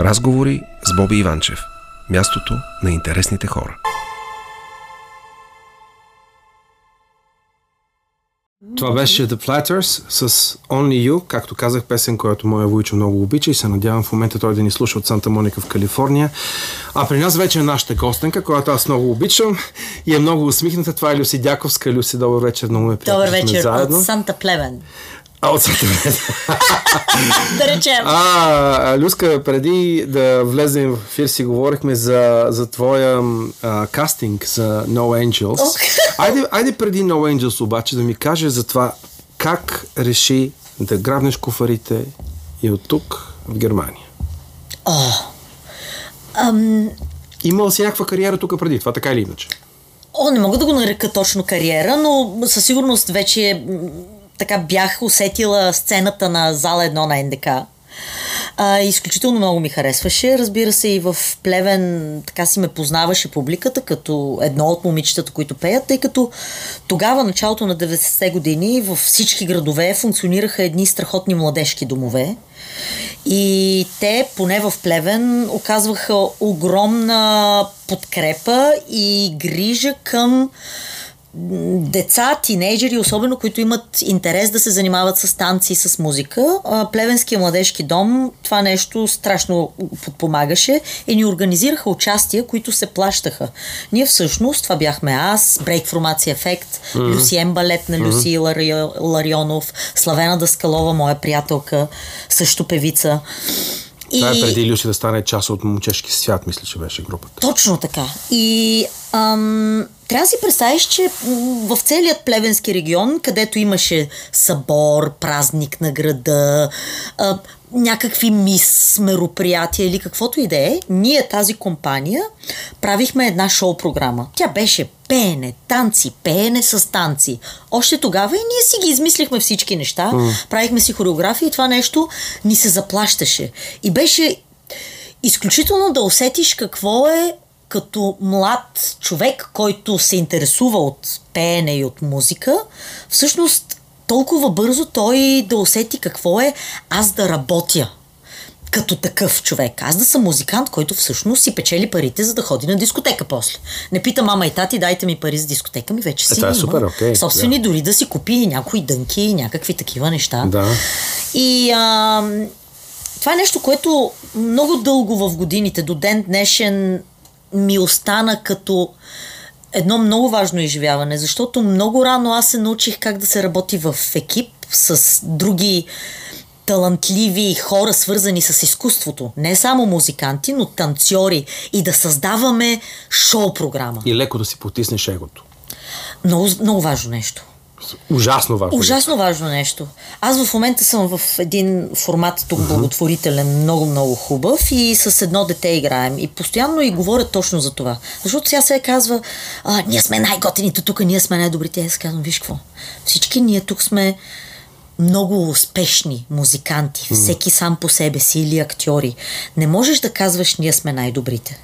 Разговори с Боби Иванчев. Мястото на интересните хора. Това беше The Platters с Only You, както казах, песен, която моя Войчо много обича и се надявам в момента той да ни слуша от Санта Моника в Калифорния. А при нас вече е нашата гостенка, която аз много обичам и е много усмихната. Това е Люси Дяковска. Люси, добър вечер, много ме приятно. Добър вечер заедно. от Санта Плевен. А, от да речем. А, Люска, преди да влезем в ефир си говорихме за, за твоя а, кастинг за No Angels. Айде, айде преди No Angels обаче да ми кажеш за това как реши да грабнеш куфарите и от тук в Германия. О, ам, Имал си някаква кариера тук преди, това така или иначе? о, не мога да го нарека точно кариера, но със сигурност вече така бях усетила сцената на зала едно на НДК. А, изключително много ми харесваше. Разбира се, и в Плевен така си ме познаваше публиката, като едно от момичетата, които пеят, тъй като тогава, началото на 90-те години, във всички градове функционираха едни страхотни младежки домове. И те, поне в Плевен, оказваха огромна подкрепа и грижа към деца, тинейджери, особено които имат интерес да се занимават с танци и с музика. Плевенския младежки дом това нещо страшно подпомагаше и ни организираха участия, които се плащаха. Ние всъщност, това бяхме аз, Брейк Формация Ефект, mm-hmm. Люсиен балет на Люси mm-hmm. Лари... Ларионов, Славена Даскалова, моя приятелка, също певица. Това е преди Люси да стане част от момчешки свят, мисля, че беше групата. Точно така. И ам, трябва да си представиш, че в целият Плевенски регион, където имаше събор, празник на града, някакви мис мероприятия или каквото и да е, ние тази компания правихме една шоу-програма. Тя беше пеене, танци, пеене с танци. Още тогава и ние си ги измислихме всички неща, mm. правихме си хореографии и това нещо ни се заплащаше. И беше изключително да усетиш какво е като млад човек, който се интересува от пеене и от музика, всъщност толкова бързо той да усети какво е аз да работя като такъв човек. Аз да съм музикант, който всъщност си печели парите, за да ходи на дискотека после. Не пита мама и тати, дайте ми пари за дискотека, ми вече си това е има. супер, окей, Собствени да. дори да си купи някои дънки и някакви такива неща. Да. И а, това е нещо, което много дълго в годините, до ден днешен, ми остана като едно много важно изживяване, защото много рано аз се научих как да се работи в екип с други талантливи хора, свързани с изкуството. Не само музиканти, но танцори и да създаваме шоу-програма. И леко да си потиснеш егото. Много, много важно нещо. Ужасно важно. Ужасно важно нещо. Аз в момента съм в един формат тук благотворителен, много, много хубав и с едно дете играем. И постоянно и говоря точно за това. Защото сега се казва, а, ние сме най-готените тук, ние сме най-добрите. Аз казвам, виж какво, всички ние тук сме много успешни музиканти, всеки сам по себе си или актьори. Не можеш да казваш, ние сме най-добрите.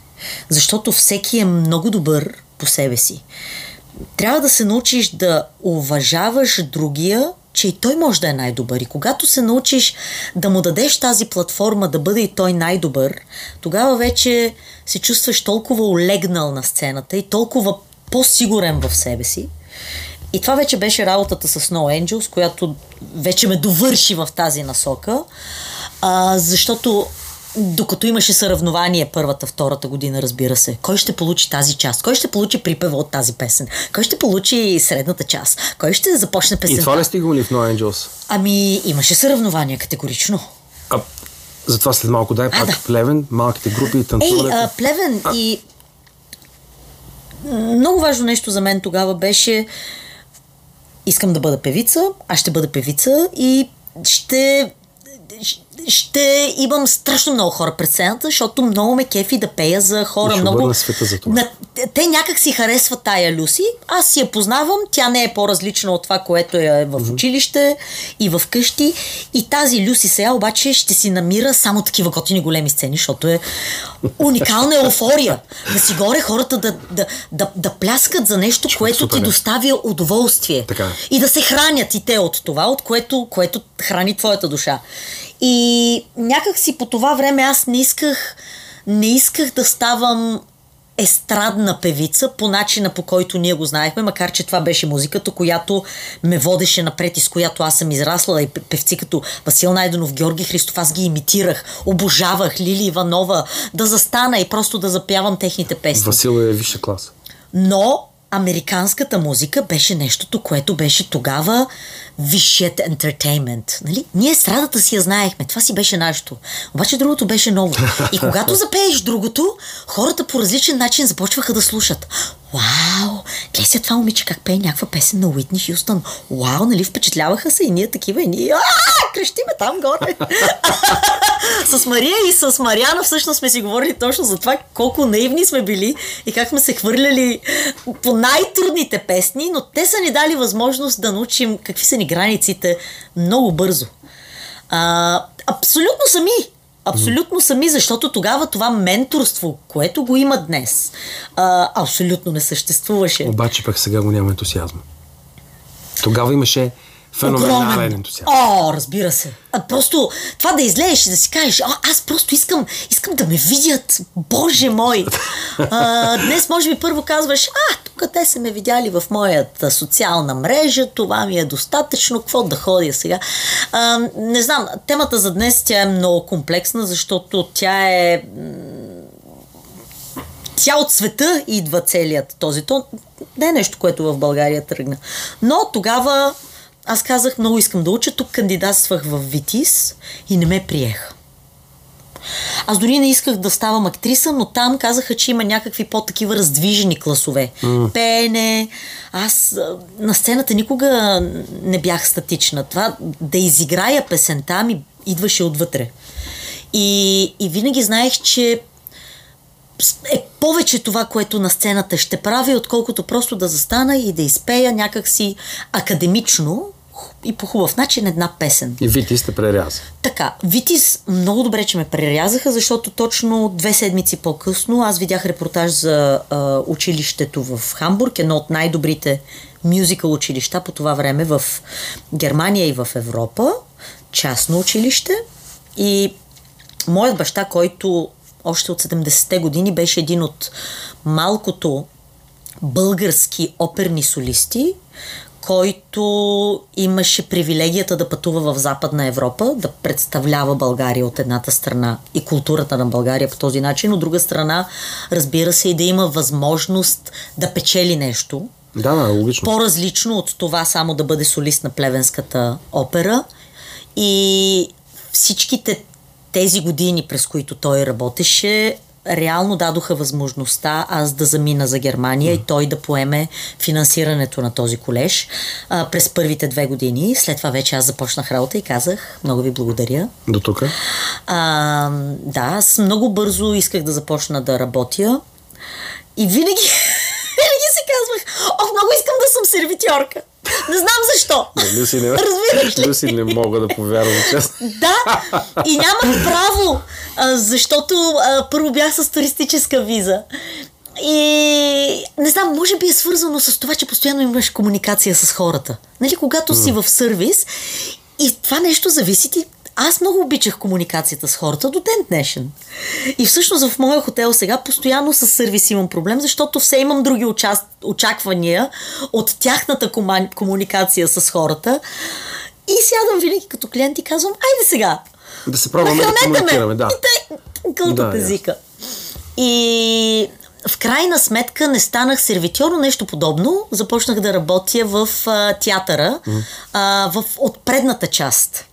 Защото всеки е много добър по себе си трябва да се научиш да уважаваш другия, че и той може да е най-добър. И когато се научиш да му дадеш тази платформа да бъде и той най-добър, тогава вече се чувстваш толкова олегнал на сцената и толкова по-сигурен в себе си. И това вече беше работата с No Angels, която вече ме довърши в тази насока, а, защото докато имаше съревнование първата, втората година, разбира се, кой ще получи тази част, кой ще получи припева от тази песен, кой ще получи средната част, кой ще започне песента. И това ли стигнали в No Angels? Ами, имаше съревнования категорично. А, затова след малко дай пак да. Плевен, малките групи и Ей, танцуването. а, Плевен а... и много важно нещо за мен тогава беше искам да бъда певица, аз ще бъда певица и ще ще имам страшно много хора пред сцената, защото много ме кефи да пея за хора. Много... света за това. На... Те някак си харесват тая Люси. Аз си я познавам. Тя не е по-различна от това, което е в училище и в къщи. И тази Люси сега обаче ще си намира само такива готини големи сцени, защото е уникална еуфория. Да си горе хората да, да, да, да пляскат за нещо, Ще което ти е. доставя удоволствие. Така. И да се хранят и те от това, от което, което храни твоята душа. И някак си по това време аз не исках, не исках да ставам естрадна певица по начина по който ние го знаехме, макар че това беше музиката, която ме водеше напред и с която аз съм израсла и певци като Васил Найденов, Георги Христов, аз ги имитирах, обожавах Лили Иванова, да застана и просто да запявам техните песни. Васил е висша класа. Но американската музика беше нещото, което беше тогава висшият ентертеймент. Нали? Ние страдата си я знаехме, това си беше нашето. Обаче другото беше ново. И когато запееш другото, хората по различен начин започваха да слушат. Вау! Гледай сега това момиче как пее някаква песен на Уитни Хюстън. Вау, нали впечатляваха се и ние такива и ние крещиме там горе. с Мария и с Мариана всъщност сме си говорили точно за това колко наивни сме били и как сме се хвърляли по най-трудните песни, но те са ни дали възможност да научим какви са ни границите много бързо. А, абсолютно сами. Абсолютно сами, защото тогава това менторство, което го има днес, а, абсолютно не съществуваше. Обаче пък сега го няма ентусиазма. Тогава имаше феноменален Огромен. ентусиазъм. О, разбира се. А просто това да излезеш и да си кажеш, а, аз просто искам, искам да ме видят, боже мой. А, днес може би първо казваш, а, тук те са ме видяли в моята социална мрежа, това ми е достатъчно, какво да ходя сега. А, не знам, темата за днес тя е много комплексна, защото тя е тя от света идва целият този тон. Не е нещо, което в България тръгна. Но тогава аз казах, много искам да уча. Тук кандидатствах в Витис и не ме приеха. Аз дори не исках да ставам актриса, но там казаха, че има някакви по-такива раздвижени класове. Mm. Пеене. Аз на сцената никога не бях статична. Това да изиграя песента ми идваше отвътре. И, и винаги знаех, че е повече това, което на сцената ще прави, отколкото просто да застана и да изпея някакси академично и по хубав начин една песен. И Вити сте преряза. Така, Витис много добре, че ме прерязаха, защото точно две седмици по-късно аз видях репортаж за а, училището в Хамбург, едно от най-добрите мюзикъл училища по това време в Германия и в Европа, частно училище. И моят баща, който още от 70-те години беше един от малкото български оперни солисти, който имаше привилегията да пътува в Западна Европа, да представлява България от едната страна и културата на България по този начин, от друга страна, разбира се, и да има възможност да печели нещо. Да, да, логично. По-различно от това само да бъде солист на Плевенската опера. И всичките тези години, през които той работеше, реално дадоха възможността аз да замина за Германия mm. и той да поеме финансирането на този колеж а, през първите две години. След това вече аз започнах работа и казах, много ви благодаря. До тук? А, да, аз много бързо исках да започна да работя и винаги, винаги си казвах, ох, много искам да съм сервитьорка. Не знам защо. Не, Люси, не, Разбираш ли? Люси, не мога да повярвам, честно. Да, и нямах право, защото първо бях с туристическа виза. И не знам, може би е свързано с това, че постоянно имаш комуникация с хората. Нали, когато си в сервис и това нещо зависи ти. Аз много обичах комуникацията с хората до ден днешен. И всъщност в моя хотел сега постоянно с сервис имам проблем, защото все имам други участ... очаквания от тяхната кома... комуникация с хората. И сядам винаги като клиент и казвам, айде сега, Да се пробваме да комуникираме, да. И те кълтат Да, езика. И в крайна сметка не станах сервитьор, но нещо подобно. Започнах да работя в а, театъра, а, в от предната част.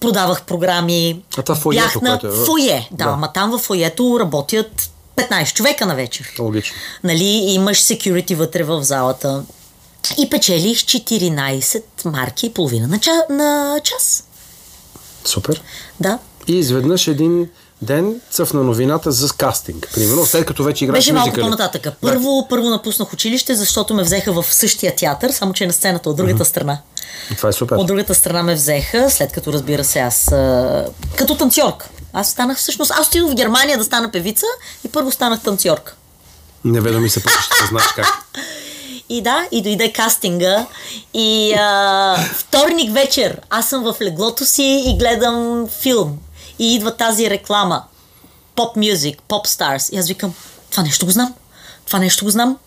Продавах програми. А това фоието, Бях на което е, фойе. Да, да. ама там в фоието работят 15 човека на вечер. Логично. Нали, имаш security вътре в залата. И печелих 14 марки и половина на, ча, на час. Супер. Да. И изведнъж един ден цъфна новината за кастинг. Примерно, след като вече играеш Беше малко по-нататъка. Първо, първо напуснах училище, защото ме взеха в същия театър, само че на сцената от другата страна. Това е супер. От другата страна ме взеха, след като разбира се аз като танцорка. Аз станах всъщност, аз отидох в Германия да стана певица и първо станах танцорка. Не ведо ми се пътищата, знаеш как. И да, и дойде кастинга. И а, вторник вечер аз съм в леглото си и гледам филм. И идва тази реклама. Поп мюзик, поп старс. И аз викам, това нещо го знам. Това нещо го знам.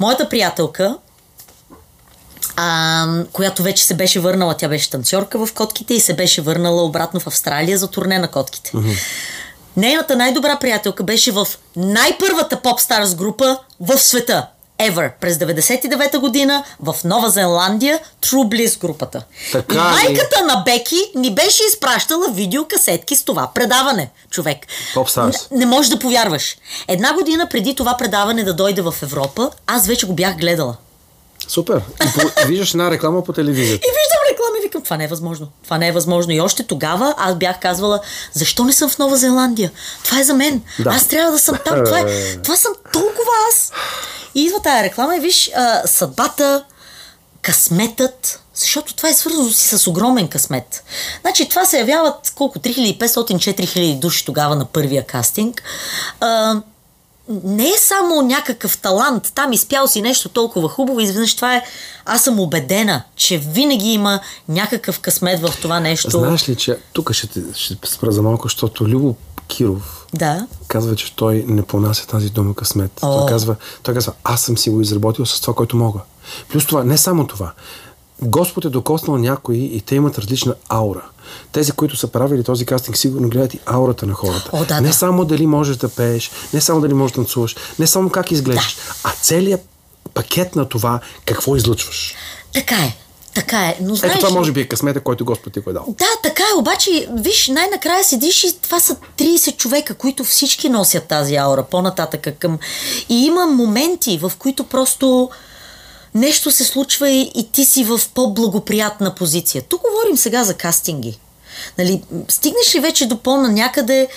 Моята приятелка, а, която вече се беше върнала, тя беше танцорка в котките и се беше върнала обратно в Австралия за турне на котките. Нейната най-добра приятелка беше в най-първата поп старс група в света. Ever. През 99-та година в Нова Зеландия True Bliss групата. Така и ли? майката на Беки ни беше изпращала видеокасетки с това предаване, човек. Stars. Не, не можеш да повярваш. Една година преди това предаване да дойде в Европа, аз вече го бях гледала. Супер. И по, виждаш една реклама по телевизията. И и викам, това не е възможно. Това не е възможно. И още тогава аз бях казвала, защо не съм в Нова Зеландия? Това е за мен. Да. Аз трябва да съм там. Това, е, това съм толкова аз. И идва тая реклама и виж а, съдбата, късметът, защото това е свързано си с огромен късмет. Значи това се явяват колко? 3500-4000 души тогава на първия кастинг. А, не е само някакъв талант, там изпял си нещо толкова хубаво, изведнъж това е, аз съм убедена, че винаги има някакъв късмет в това нещо. Знаеш ли, че тук ще, те, ще спра за малко, защото Любо Киров Да. казва, че той не понася тази дума късмет. О. Той казва, той казва, аз съм си го изработил с това, което мога. Плюс това, не само това. Господ е докоснал някои и те имат различна аура. Тези, които са правили този кастинг, сигурно гледат и аурата на хората. О, да, не да. само дали можеш да пееш, не само дали можеш да танцуваш, не само как изглеждаш, а целият пакет на това какво излъчваш. Така е. Така е. Но знаеш, Ето това може би е късмета, който Господ ти го е дал. Да, така е, обаче, виж, най-накрая седиш и това са 30 човека, които всички носят тази аура по-нататъка към... И има моменти, в които просто нещо се случва и, и ти си в по-благоприятна позиция. Тук говорим сега за кастинги. Нали, стигнеш ли вече до по-на някъде,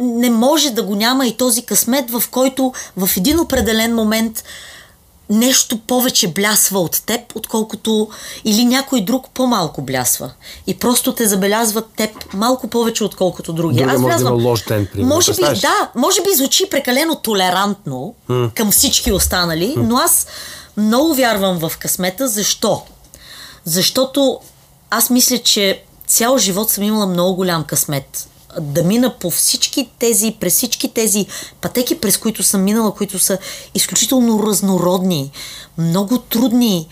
не може да го няма и този късмет, в който в един определен момент нещо повече блясва от теб, отколкото или някой друг по-малко блясва. И просто те забелязват теб малко повече, отколкото други. Другия може да блязвам- има лош ден, примерно. Може би, да, може би звучи прекалено толерантно към всички останали, но аз много вярвам в късмета. Защо? Защото аз мисля, че цял живот съм имала много голям късмет. Да мина по всички тези, през всички тези пътеки, през които съм минала, които са изключително разнородни, много трудни,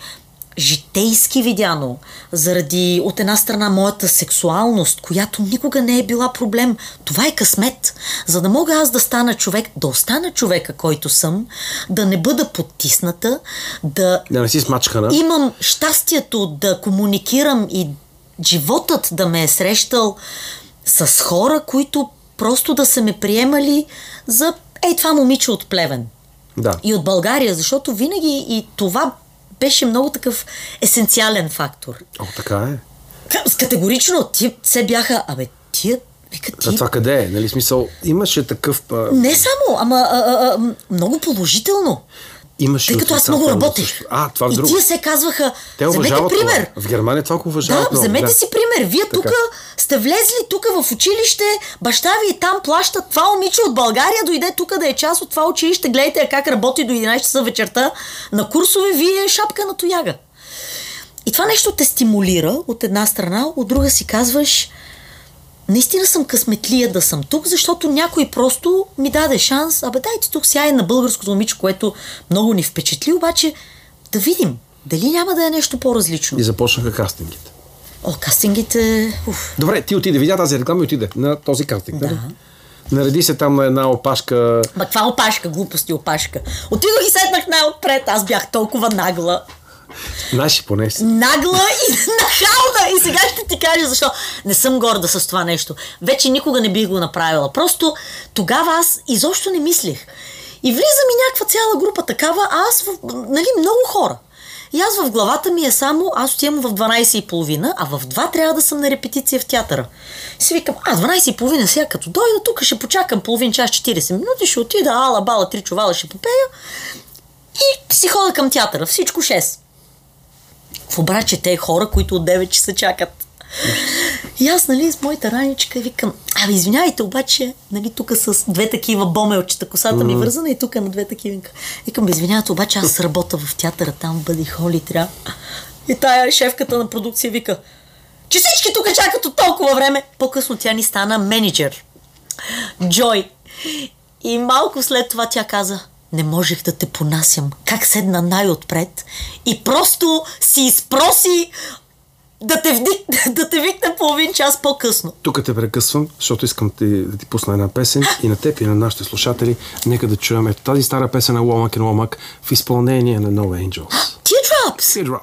житейски видяно, заради от една страна моята сексуалност, която никога не е била проблем. Това е късмет. За да мога аз да стана човек, да остана човека, който съм, да не бъда потисната, да Да не си смачкана. имам щастието да комуникирам и животът да ме е срещал с хора, които просто да са ме приемали за ей това момиче от Плевен Да. и от България, защото винаги и това беше много такъв есенциален фактор. О, така е. Категорично, ти все бяха, абе, тия, вика А ти, това къде е? Нали, смисъл, имаше такъв... А, не само, ама а, а, а, много положително. Имаше Тъй като аз много работех. А, това и тия се казваха, Те вземете пример. това. В Германия това го уважават Да, много. вземете да. си пример. Вие тук сте влезли тук в училище, баща ви и там плащат това момиче от България, дойде тук да е част от това училище, гледайте я как работи до 11 часа вечерта на курсове, вие шапка на тояга. И това нещо те стимулира от една страна, от друга си казваш, наистина съм късметлия да съм тук, защото някой просто ми даде шанс, абе дайте тук сяй на българското момиче, което много ни впечатли, обаче да видим, дали няма да е нещо по-различно. И започнаха кастингите. О, кастингите... Уф. Добре, ти отиде, видя тази реклама и отиде на този кастинг. нали? Нареди се там на една опашка. Ма каква опашка, глупости опашка. Отидох и седнах най-отпред, аз бях толкова нагла. Знаеш, поне си. Нагла и нахална! И сега ще ти кажа защо. Не съм горда с това нещо. Вече никога не бих го направила. Просто тогава аз изобщо не мислех. И влиза ми някаква цяла група такава, а аз, в, нали, много хора. И аз в главата ми е само, аз отивам в 12.30, а в 2 трябва да съм на репетиция в театъра. И си викам, а 12.30 сега като дойда тук ще почакам половин час 40 минути, ще отида, ала, бала, три чувала ще попея и си хода към театъра. Всичко 6. В обраче те хора, които от 9 часа чакат. И аз, нали, с моята раничка викам, абе, извинявайте, обаче, нали, тук с две такива бомелчета, косата ми вързана и тук на две такива. Викам, извинявайте, обаче аз работя в театъра, там бъди холи, трябва. И тая шефката на продукция вика, че всички тук чакат от толкова време. По-късно тя ни стана менеджер. Джой. И малко след това тя каза, не можех да те понасям. Как седна най-отпред и просто си изпроси да те, вдик, да те викна половин час по-късно. Тук те прекъсвам, защото искам ти, да ти пусна една песен и на теб и на нашите слушатели. Нека да чуем ето тази стара песен на Ломак и Ломак в изпълнение на No Angels. Teardrops! Teardrops.